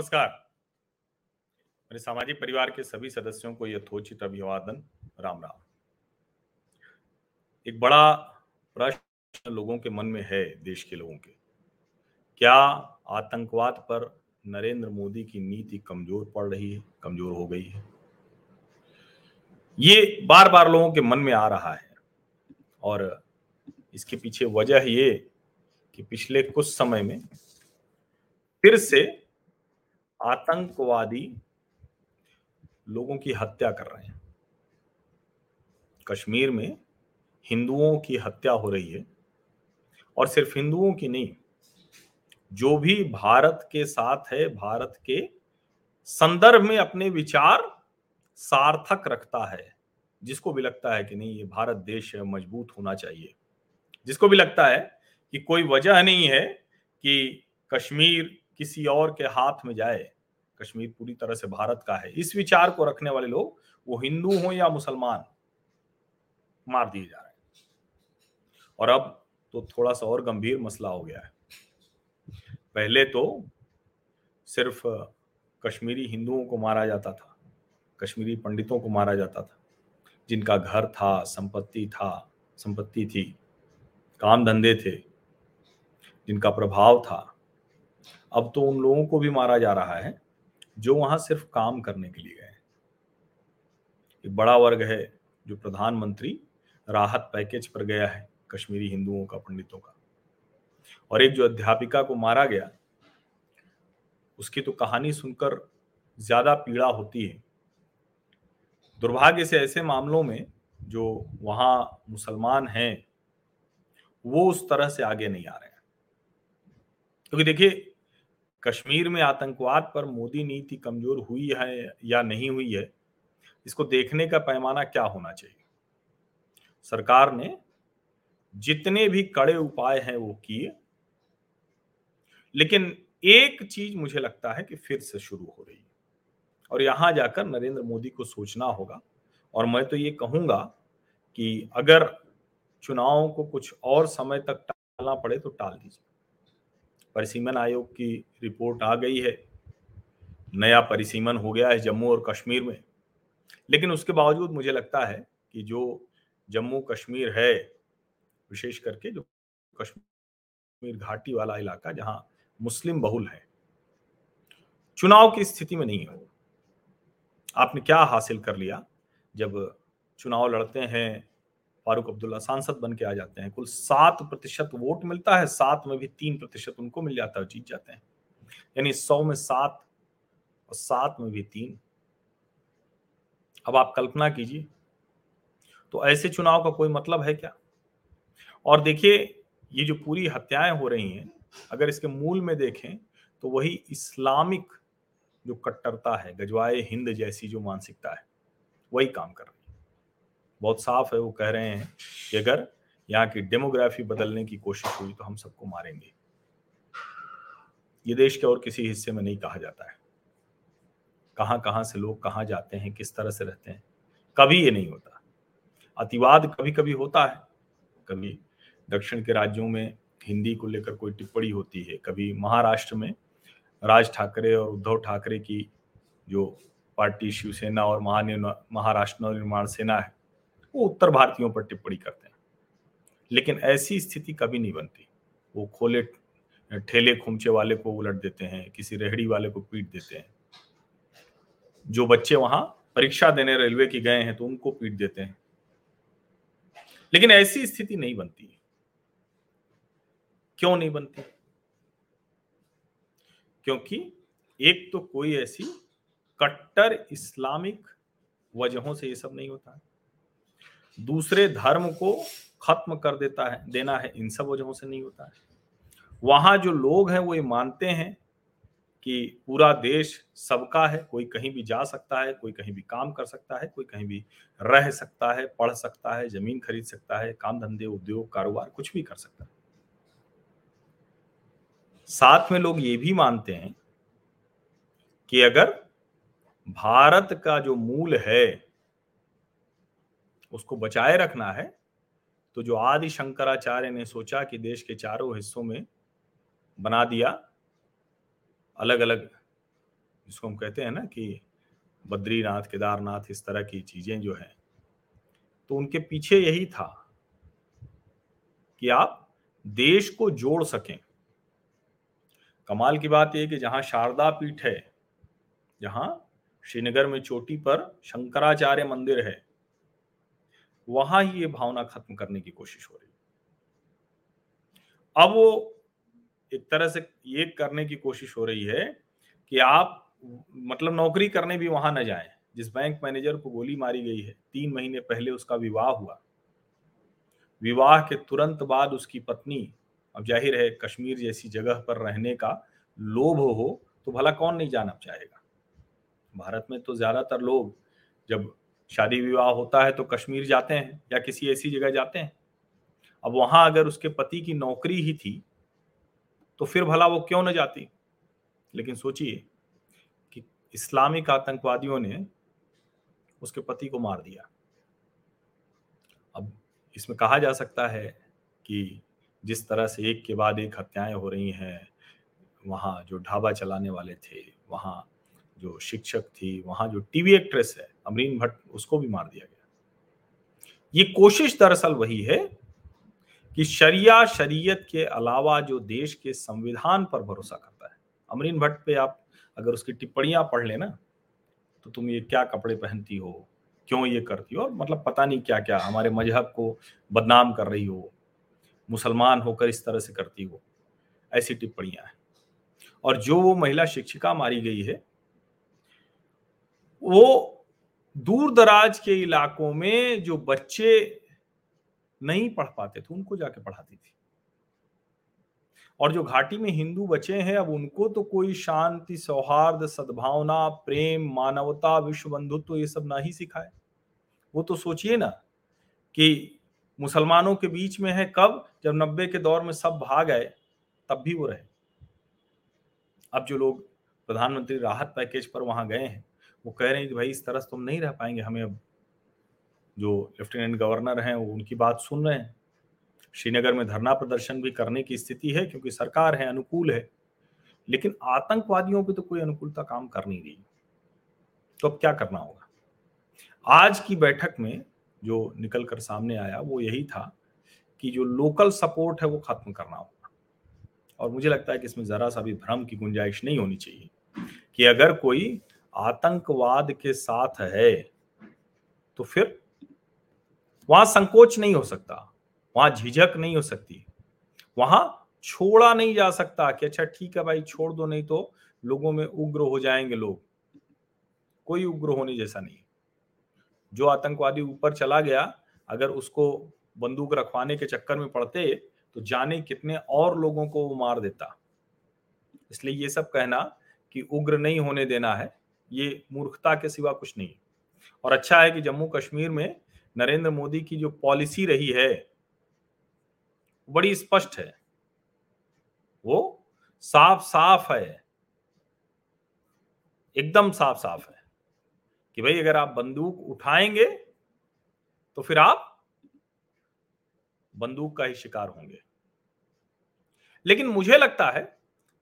नमस्कार। मेरे सामाजिक परिवार के सभी सदस्यों को यथोचित अभिवादन। राम राम। एक बड़ा प्रश्न लोगों के मन में है, देश के लोगों के। क्या आतंकवाद पर नरेंद्र मोदी की नीति कमज़ोर पड़ रही है, कमज़ोर हो गई है? ये बार बार लोगों के मन में आ रहा है और इसके पीछे वजह ये कि पिछले कुछ समय में फिर से आतंकवादी लोगों की हत्या कर रहे हैं। कश्मीर में हिंदुओं की हत्या हो रही है और सिर्फ़ हिंदुओं की नहीं, जो भी भारत के साथ है, भारत के संदर्भ में अपने विचार सार्थक रखता है, जिसको भी लगता है कि नहीं, ये भारत देश है, मज़बूत होना चाहिए। जिसको भी लगता है कि कोई वजह नहीं है कि कश्मीर किसी और के हाथ में जाए, कश्मीर पूरी तरह से भारत का है। इस विचार को रखने वाले लोग, वो हिंदू हो या मुसलमान, मार दिए जा रहे हैं। और अब तो थोड़ा सा और गंभीर मसला हो गया है। पहले तो सिर्फ़ कश्मीरी हिंदुओं को मारा जाता था, कश्मीरी पंडितों को मारा जाता था, जिनका घर था, संपत्ति था, संपत्ति थी, काम धंधे थे, जिनका प्रभाव था अब तो उन लोगों को भी मारा जा रहा है, जो वहाँ सिर्फ़ काम करने के लिए गए एक बड़ा वर्ग है जो प्रधानमंत्री राहत पैकेज पर गया है कश्मीरी हिंदुओं का, पंडितों का। और एक जो अध्यापिका को मारा गया, उसकी तो कहानी सुनकर ज़्यादा पीड़ा होती है। दुर्भाग्य से ऐसे मामलों में जो वहाँ मुसलमान हैं, वो उस तरह से आगे नहीं आ रहे हैं। क्योंकि देखिए कश्मीर में आतंकवाद पर मोदी नीति कमज़ोर हुई है या नहीं हुई है, इसको देखने का पैमाना क्या होना चाहिए? सरकार ने जितने भी कड़े उपाय हैं वो किए, लेकिन एक चीज़ मुझे लगता है कि फिर से शुरू हो रही है। और यहाँ जाकर नरेंद्र मोदी को सोचना होगा, और मैं तो ये कहूँगा कि अगर चुनावों को कुछ और समय तक टालना पड़े तो टाल दीजिए। परिसीमन आयोग की रिपोर्ट आ गई है। नया परिसीमन हो गया है जम्मू और कश्मीर में। लेकिन उसके बावजूद मुझे लगता है कि जो जम्मू कश्मीर है, विशेष करके जो कश्मीर घाटी वाला इलाका जहाँ मुस्लिम बहुल है, चुनाव की स्थिति में नहीं है आपने क्या हासिल कर लिया जब चुनाव लड़ते हैं फारूक अब्दुल्ला सांसद बन के आ जाते हैं। कुल सात प्रतिशत वोट मिलता है, सात में भी तीन प्रतिशत उनको मिल जाता है जीत जाते हैं। यानी सौ में सात और सात में भी तीन। अब आप कल्पना कीजिए तो ऐसे चुनाव का कोई मतलब है क्या? और देखिए, ये जो पूरी हत्याएँ हो रही हैं, अगर इसके मूल में देखें तो वही इस्लामिक जो कट्टरता है, गजवाए हिंद जैसी जो मानसिकता है, वही काम कर रही है। बहुत साफ़ है, वो कह रहे हैं कि अगर यहाँ की डेमोग्राफी बदलने की कोशिश हुई तो हम सबको मारेंगे। ये देश के और किसी हिस्से में नहीं कहा जाता है। कहाँ कहाँ से लोग कहाँ जाते हैं, किस तरह से रहते हैं, कभी ये नहीं होता। अतिवाद कभी कभी होता है। कभी दक्षिण के राज्यों में हिंदी को लेकर कोई टिप्पणी होती है, कभी महाराष्ट्र में राज ठाकरे और उद्धव ठाकरे की जो पार्टी शिवसेना और महाराष्ट्र नवनिर्माण सेना है वो उत्तर भारतीयों पर टिप्पणी करते हैं। लेकिन ऐसी स्थिति कभी नहीं बनती। वो खोले, ठेले खुमचे वाले को उलट देते हैं, किसी रेहड़ी वाले को पीट देते हैं। जो बच्चे वहाँ परीक्षा देने रेलवे की गए हैं तो उनको पीट देते हैं। लेकिन ऐसी स्थिति नहीं बनती। क्यों नहीं बनती? क्योंकि एक तो कोई ऐसी कट्टर इस्लामिक वजहों से ये सब नहीं होता। है दूसरे धर्म को खत्म कर देता है, देना है। इन सब वजहों से नहीं होता है। वहाँ जो लोग हैं, वो ये मानते हैं कि पूरा देश सबका है, कोई कहीं भी जा सकता है, कोई कहीं भी काम कर सकता है, कोई कहीं भी रह सकता है, पढ़ सकता है, ज़मीन खरीद सकता है, काम धंधे, उद्योग, कारोबार, कुछ भी कर सकता है। साथ में लोग ये भी मानते हैं कि अगर भारत का जो मूल है उसको बचाए रखना है तो जो आदि शंकराचार्य ने सोचा कि देश के चारों हिस्सों में बना दिया अलग अलग जिसको हम कहते हैं ना कि बद्रीनाथ, केदारनाथ, इस तरह की चीज़ें जो हैं तो उनके पीछे यही था कि आप देश को जोड़ सकें। कमाल की बात यह कि जहाँ शारदा पीठ है, जहाँ श्रीनगर में चोटी पर शंकराचार्य मंदिर है वहाँ ही ये भावना खत्म करने की कोशिश हो रही अब वो एक तरह से ये करने की कोशिश हो रही है कि आप मतलब नौकरी करने भी वहाँ न जाएँ, जिस बैंक मैनेजर को गोली मारी गई है, तीन महीने पहले उसका विवाह हुआ। विवाह के तुरंत बाद उसकी पत्नी, अब ज़ाहिर है कश्मीर जैसी जगह पर रहने का लोभ हो तो भला कौन नहीं जाना चाहेगा? भारत में तो ज़्यादातर लोग जब शादी विवाह होता है तो कश्मीर जाते हैं या किसी ऐसी जगह जाते हैं। अब वहाँ अगर उसके पति की नौकरी ही थी तो फिर भला वो क्यों न जाती? लेकिन सोचिए कि इस्लामिक आतंकवादियों ने उसके पति को मार दिया। अब इसमें कहा जा सकता है कि जिस तरह से एक के बाद एक हत्याएँ हो रही हैं, वहाँ जो ढाबा चलाने वाले थे, वहाँ जो शिक्षक थी, वहाँ जो टीवी एक्ट्रेस है अमरीन भट्ट, उसको भी मार दिया गया। ये कोशिश दरअसल वही है कि शरिया, शरीयत के अलावा जो देश के संविधान पर भरोसा करता है। अमरीन भट्ट पे आप अगर उसकी टिप्पणियाँ पढ़ लेना तो तुम ये क्या कपड़े पहनती हो, क्यों ये करती हो, और मतलब पता नहीं क्या क्या हमारे मज़हब को बदनाम कर रही हो, मुसलमान होकर इस तरह से करती हो, ऐसी टिप्पणियाँ हैं। और जो वो महिला शिक्षिका मारी गई है, वो दूर दराज के इलाकों में जो बच्चे नहीं पढ़ पाते थे, उनको जाके पढ़ाती थी। और जो घाटी में हिंदू बचे हैं, अब उनको तो कोई शांति, सौहार्द, सद्भावना, प्रेम, मानवता, विश्व बंधुत्व, ये सब ना ही सिखाए। वो तो सोचिए ना कि मुसलमानों के बीच में है कब, जब नब्बे के दौर में सब भाग आए, तब भी वो रहे। अब जो लोग प्रधानमंत्री राहत पैकेज पर वहाँ गए हैं वो कह रहे हैं कि भाई, इस तरह से तुम नहीं रह पाएँगे, हमें अब जो लेफ्टिनेंट गवर्नर हैं, वो उनकी बात सुन रहे हैं। श्रीनगर में धरना प्रदर्शन भी करने की स्थिति है, क्योंकि सरकार है, अनुकूल है, लेकिन आतंकवादियों पे तो कोई अनुकूलता काम कर नहीं रही। तो अब क्या करना होगा? आज की बैठक में जो निकल कर सामने आया, वो यही था कि जो लोकल सपोर्ट है, वो खत्म करना होगा। और मुझे लगता है कि इसमें जरा सा भी भ्रम की गुंजाइश नहीं होनी चाहिए कि अगर कोई आतंकवाद के साथ है तो फिर वहाँ संकोच नहीं हो सकता, वहाँ झिझक नहीं हो सकती, वहाँ छोड़ा नहीं जा सकता कि अच्छा ठीक है भाई, छोड़ दो, नहीं तो लोगों में उग्र हो जाएँगे लोग। कोई उग्र होने जैसा नहीं। जो आतंकवादी ऊपर चला गया, अगर उसको बंदूक रखवाने के चक्कर में पड़ते तो जाने कितने और लोगों को वो मार देता। इसलिए ये सब कहना कि उग्र नहीं होने देना है। ये मूर्खता के सिवा कुछ नहीं। और अच्छा है कि जम्मू कश्मीर में नरेंद्र मोदी की जो पॉलिसी रही है, बड़ी स्पष्ट है। वो साफ़ साफ़ है। एकदम साफ़ साफ़ है कि भाई अगर आप बंदूक उठाएँगे तो फिर आप बंदूक का ही शिकार होंगे। लेकिन मुझे लगता है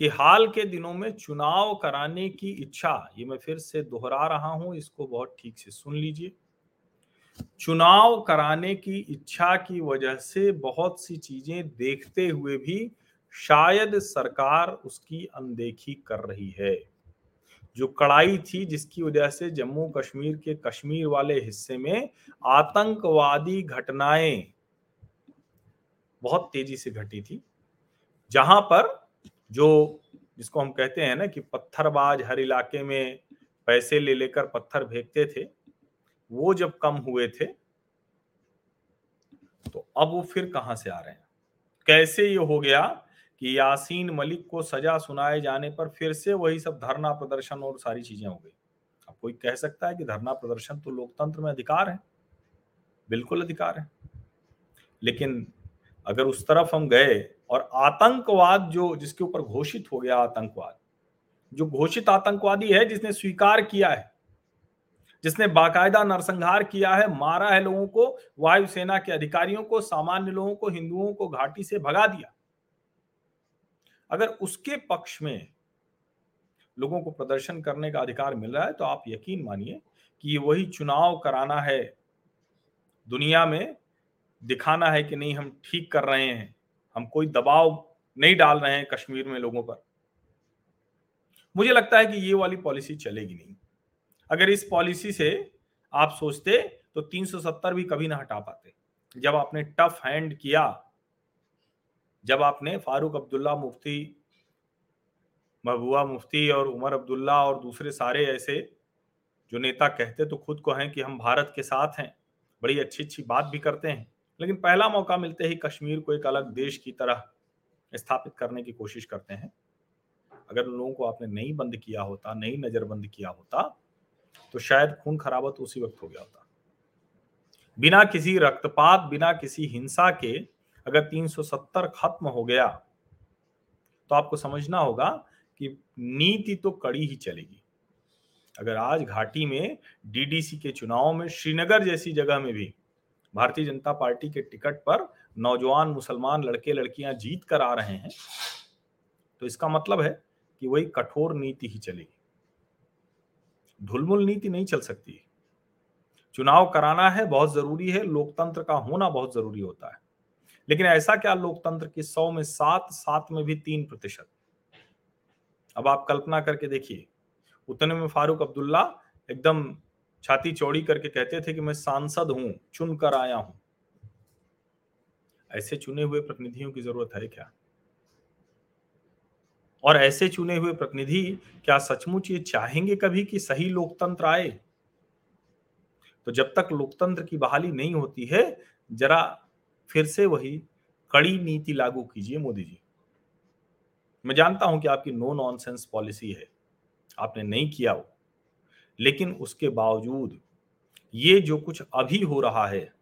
कि हाल के दिनों में चुनाव कराने की इच्छा, ये मैं फिर से दोहरा रहा हूँ, इसको बहुत ठीक से सुन लीजिए। चुनाव कराने की इच्छा की वजह से बहुत सी चीज़ें देखते हुए भी शायद सरकार उसकी अनदेखी कर रही है। जो कड़ाई थी, जिसकी वजह से जम्मू कश्मीर के कश्मीर वाले हिस्से में आतंकवादी घटनाएँ बहुत तेज़ी से घटी थी, जहाँ पर जो जिसको हम कहते हैं ना कि पत्थरबाज हर इलाके में पैसे ले लेकर पत्थर फेंकते थे, वो जब कम हुए थे तो अब वो फिर कहाँ से आ रहे हैं? कैसे ये हो गया कि यासीन मलिक को सजा सुनाए जाने पर फिर से वही सब धरना प्रदर्शन और सारी चीज़ें हो गई? अब कोई कह सकता है कि धरना प्रदर्शन तो लोकतंत्र में अधिकार है, बिल्कुल अधिकार है। लेकिन अगर उस तरफ़ हम गए और आतंकवाद जो जिसके ऊपर घोषित हो गया आतंकवाद, जो घोषित आतंकवादी है, जिसने स्वीकार किया है, जिसने बाकायदा नरसंहार किया है, मारा है लोगों को, वायुसेना के अधिकारियों को, सामान्य लोगों को, हिंदुओं को घाटी से भगा दिया। अगर उसके पक्ष में लोगों को प्रदर्शन करने का अधिकार मिल रहा है तो आप यकीन मानिए कि ये वही चुनाव कराना है दुनिया में दिखाना है कि नहीं, हम ठीक कर रहे हैं। हम कोई दबाव नहीं डाल रहे हैं कश्मीर में लोगों पर। मुझे लगता है कि ये वाली पॉलिसी चलेगी नहीं। अगर इस पॉलिसी से आप सोचते तो 370 भी कभी ना हटा पाते। जब आपने टफ हैंड किया, जब आपने फारूक अब्दुल्ला मुफ्ती, महबूबा मुफ्ती और उमर अब्दुल्ला और दूसरे सारे ऐसे जो नेता कहते तो खुद को हैं कि हम भारत के साथ हैं, बड़ी अच्छी अच्छी बात भी करते हैं। लेकिन पहला मौका मिलते ही कश्मीर को एक अलग देश की तरह स्थापित करने की कोशिश करते हैं। अगर लोगों को आपने नहीं बंद किया होता, नहीं नजरबंद किया होता तो शायद खून खराबत उसी वक्त हो गया होता। बिना किसी रक्तपात, बिना किसी हिंसा के अगर 370 खत्म हो गया तो आपको समझना होगा कि नीति तो कड़ी ही चलेगी। अगर आज घाटी में डीडीसी के चुनाव में, श्रीनगर जैसी जगह में भी भारतीय जनता पार्टी के टिकट पर नौजवान मुसलमान लड़के लड़कियाँ जीत कर आ रहे हैं। तो इसका मतलब है कि वही कठोर नीति ही चलेगी। ढुलमुल नीति नहीं चल सकती। चुनाव कराना है बहुत ज़रूरी है, लोकतंत्र का होना बहुत ज़रूरी होता है। लेकिन ऐसा क्या लोकतंत्र की सौ में सात सात में भी तीन प्रतिशत? अब आप कल्पना करके देखिए, उतने में फारूक अब्दुल्ला एकदम छाती चौड़ी करके कहते थे कि मैं सांसद हूँ चुन कर आया हूँ। ऐसे चुने हुए प्रतिनिधियों की ज़रूरत है क्या? और ऐसे चुने हुए प्रतिनिधि, क्या सचमुच ये चाहेंगे कभी कि सही लोकतंत्र आए? तो जब तक लोकतंत्र की बहाली नहीं होती है, जरा फिर से वही कड़ी नीति लागू कीजिए मोदी जी। मैं जानता हूँ कि आपकी नो नॉनसेंस पॉलिसी है, आपने नहीं किया वो लेकिन उसके बावजूद ये जो कुछ अभी हो रहा है,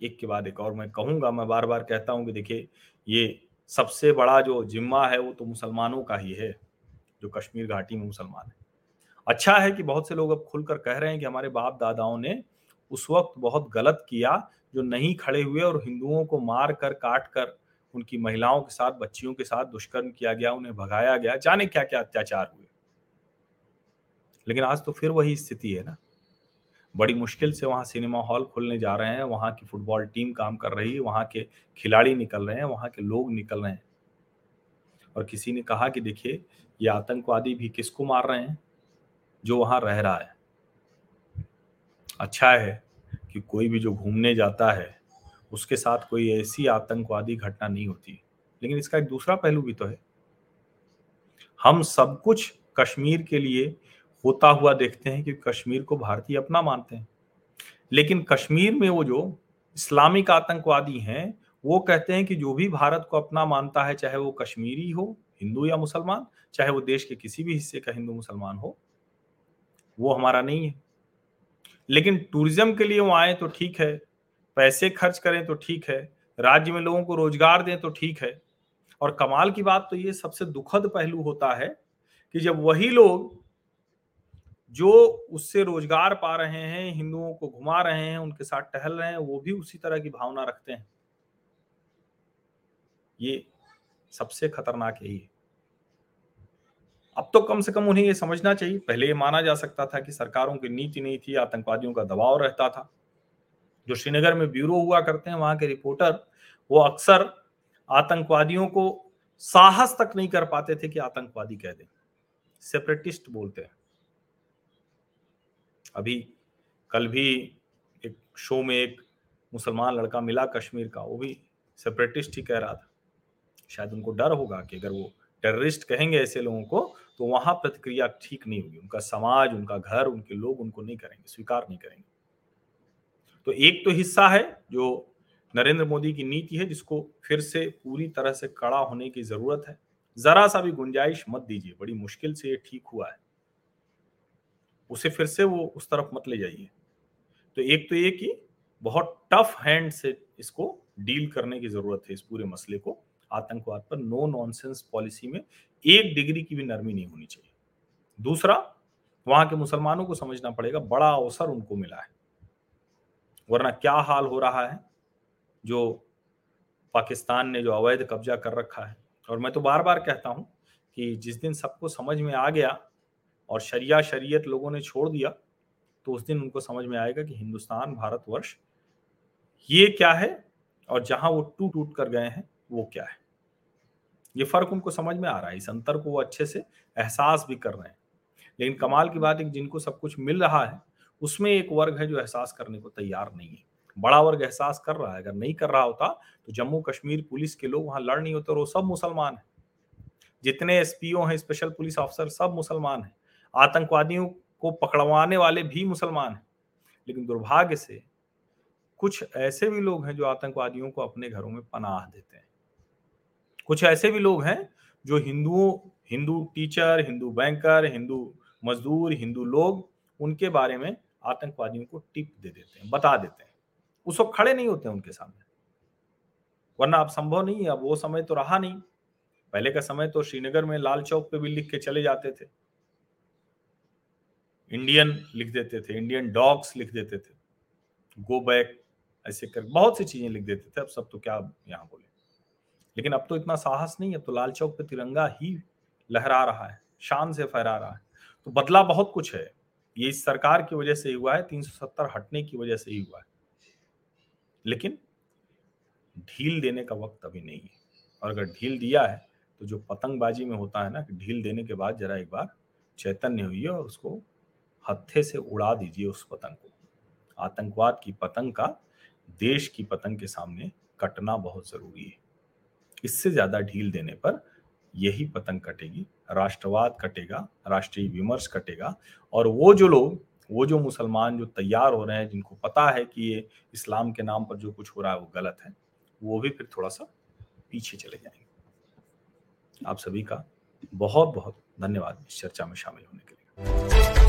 एक के बाद एक और मैं कहूँगा, मैं बार बार कहता हूँ कि देखिए, ये सबसे बड़ा जो जिम्मा है वो तो मुसलमानों का ही है, जो कश्मीर घाटी में मुसलमान है। अच्छा है कि बहुत से लोग अब खुलकर कह रहे हैं कि हमारे बाप दादाओं ने उस वक्त बहुत गलत किया, जो नहीं खड़े हुए और हिंदुओं को मार कर काट कर उनकी महिलाओं के साथ, बच्चियों के साथ दुष्कर्म किया गया, उन्हें भगाया गया। जाने क्या क्या अत्याचार हुए। लेकिन आज तो फिर वही स्थिति है ना। बड़ी मुश्किल से वहाँ सिनेमा हॉल खुलने जा रहे हैं, वहाँ की फुटबॉल टीम काम कर रही है, वहाँ के खिलाड़ी निकल रहे हैं, वहाँ के लोग निकल रहे हैं। और किसी ने कहा कि देखिए, ये आतंकवादी भी किसको मार रहे हैं? जो वहाँ रह रहा है। अच्छा है कि कोई भी जो घूमने जाता है, उसके साथ कोई ऐसी आतंकवादी घटना नहीं होती। लेकिन इसका एक दूसरा पहलू भी तो है। हम सब कुछ कश्मीर के लिए होता हुआ देखते हैं कि कश्मीर को भारतीय अपना मानते हैं। लेकिन कश्मीर में वो जो इस्लामिक आतंकवादी हैं, वो कहते हैं कि जो भी भारत को अपना मानता है, चाहे वो कश्मीरी हो, हिंदू या मुसलमान, चाहे वो देश के किसी भी हिस्से का हिंदू मुसलमान हो, वो हमारा नहीं है। लेकिन टूरिज़्म के लिए वो आए तो ठीक है, पैसे खर्च करें तो ठीक है, राज्य में लोगों को रोज़गार दें तो ठीक है। और कमाल की बात तो ये सबसे दुखद पहलू होता है कि जब वही लोग जो उससे रोज़गार पा रहे हैं, हिंदुओं को घुमा रहे हैं, उनके साथ टहल रहे हैं, वो भी उसी तरह की भावना रखते हैं। ये सबसे खतरनाक यही है। अब तो कम से कम उन्हें ये समझना चाहिए। पहले ये माना जा सकता था कि सरकारों की नीति नहीं थी, आतंकवादियों का दबाव रहता था। जो श्रीनगर में ब्यूरो हुआ करते हैं, वहाँ के रिपोर्टर, वो अक्सर आतंकवादियों को साहस तक नहीं कर पाते थे कि आतंकवादी कह दें। सेपरेटिस्ट बोलते हैं। अभी कल भी एक शो में एक मुसलमान लड़का मिला कश्मीर का, वो भी सेपरेटिस्ट ही कह रहा था। शायद उनको डर होगा कि अगर वो टेररिस्ट कहेंगे ऐसे लोगों को तो वहाँ प्रतिक्रिया ठीक नहीं होगी। उनका समाज, उनका घर, उनके लोग उनको नहीं करेंगे, स्वीकार नहीं करेंगे। तो एक तो हिस्सा है जो नरेंद्र मोदी की नीति है, जिसको फिर से पूरी तरह से कड़ा होने की ज़रूरत है। जरा सा भी गुंजाइश मत दीजिए, बड़ी मुश्किल से ये ठीक हुआ है। उसे फिर से वो उस तरफ़ मत ले जाइए। तो एक तो ये कि बहुत टफ हैंड से इसको डील करने की ज़रूरत है इस पूरे मसले को। आतंकवाद पर नो नॉनसेंस पॉलिसी में एक डिग्री की भी नरमी नहीं होनी चाहिए। दूसरा, वहाँ के मुसलमानों को समझना पड़ेगा, बड़ा अवसर उनको मिला है। वरना क्या हाल हो रहा है जो पाकिस्तान ने जो अवैध कब्जा कर रखा है? और मैं तो बार बार कहता हूँ कि जिस दिन सबको समझ में आ गया और शरिया, शरीयत लोगों ने छोड़ दिया तो उस दिन उनको समझ में आएगा कि हिंदुस्तान भारतवर्ष ये क्या है और जहाँ वो टूट टूट कर गए हैं, वो क्या है। ये फ़र्क उनको समझ में आ रहा है, इस अंतर को वो अच्छे से एहसास भी कर रहे हैं। लेकिन कमाल की बात है जिनको सब कुछ मिल रहा है, उसमें एक वर्ग है जो एहसास करने को तैयार नहीं है। बड़ा वर्ग एहसास कर रहा है, अगर नहीं कर रहा होता तो जम्मू कश्मीर पुलिस के लोग वहाँ लड़ नहीं होते और वो सब मुसलमान है। जितने एसपीओ हैं, स्पेशल पुलिस ऑफिसर, सब मुसलमान हैं। आतंकवादियों को पकड़वाने वाले भी मुसलमान हैं। लेकिन दुर्भाग्य से कुछ ऐसे भी लोग हैं जो आतंकवादियों को अपने घरों में पनाह देते हैं। कुछ ऐसे भी लोग हैं जो हिंदुओं, हिंदू टीचर, हिंदू बैंकर, हिंदू मजदूर, हिंदू लोग, उनके बारे में आतंकवादियों को टिप दे देते हैं, बता देते हैं। उस वक्त खड़े नहीं होते उनके सामने। वरना अब संभव नहीं है, अब वो समय तो रहा नहीं। पहले का समय तो श्रीनगर में लाल चौक पे भी लिख के चले जाते थे। इंडियन लिख देते थे इंडियन डॉग्स लिख देते थे। गो बैक ऐसे कर, बहुत सी चीज़ें लिख देते थे। अब सब तो क्या यहाँ बोले? लेकिन अब तो इतना साहस नहीं अब तो लाल चौक पे तिरंगा ही लहरा रहा है, शान से फहरा रहा है। तो बदला बहुत कुछ है। ये इस सरकार की वजह से ही हुआ है 370 हटने की वजह से ही हुआ है। लेकिन ढील देने का वक्त अभी नहीं है। और अगर ढील दिया है तो जो पतंगबाजी में होता है ना, कि ढील देने के बाद जरा एक बार चैतन्य हुई है और उसको हत्थे से उड़ा दीजिए उस पतंग को। आतंकवाद की पतंग का, देश की पतंग के सामने कटना बहुत ज़रूरी है। इससे ज़्यादा ढील देने पर यही पतंग कटेगी, राष्ट्रवाद कटेगा, राष्ट्रीय विमर्श कटेगा और वो जो लोग, वो जो मुसलमान जो तैयार हो रहे हैं, जिनको पता है कि ये इस्लाम के नाम पर जो कुछ हो रहा है वो गलत है, वो भी फिर थोड़ा सा पीछे चले जाएँगे। आप सभी का बहुत बहुत धन्यवाद इस चर्चा में शामिल होने के लिए।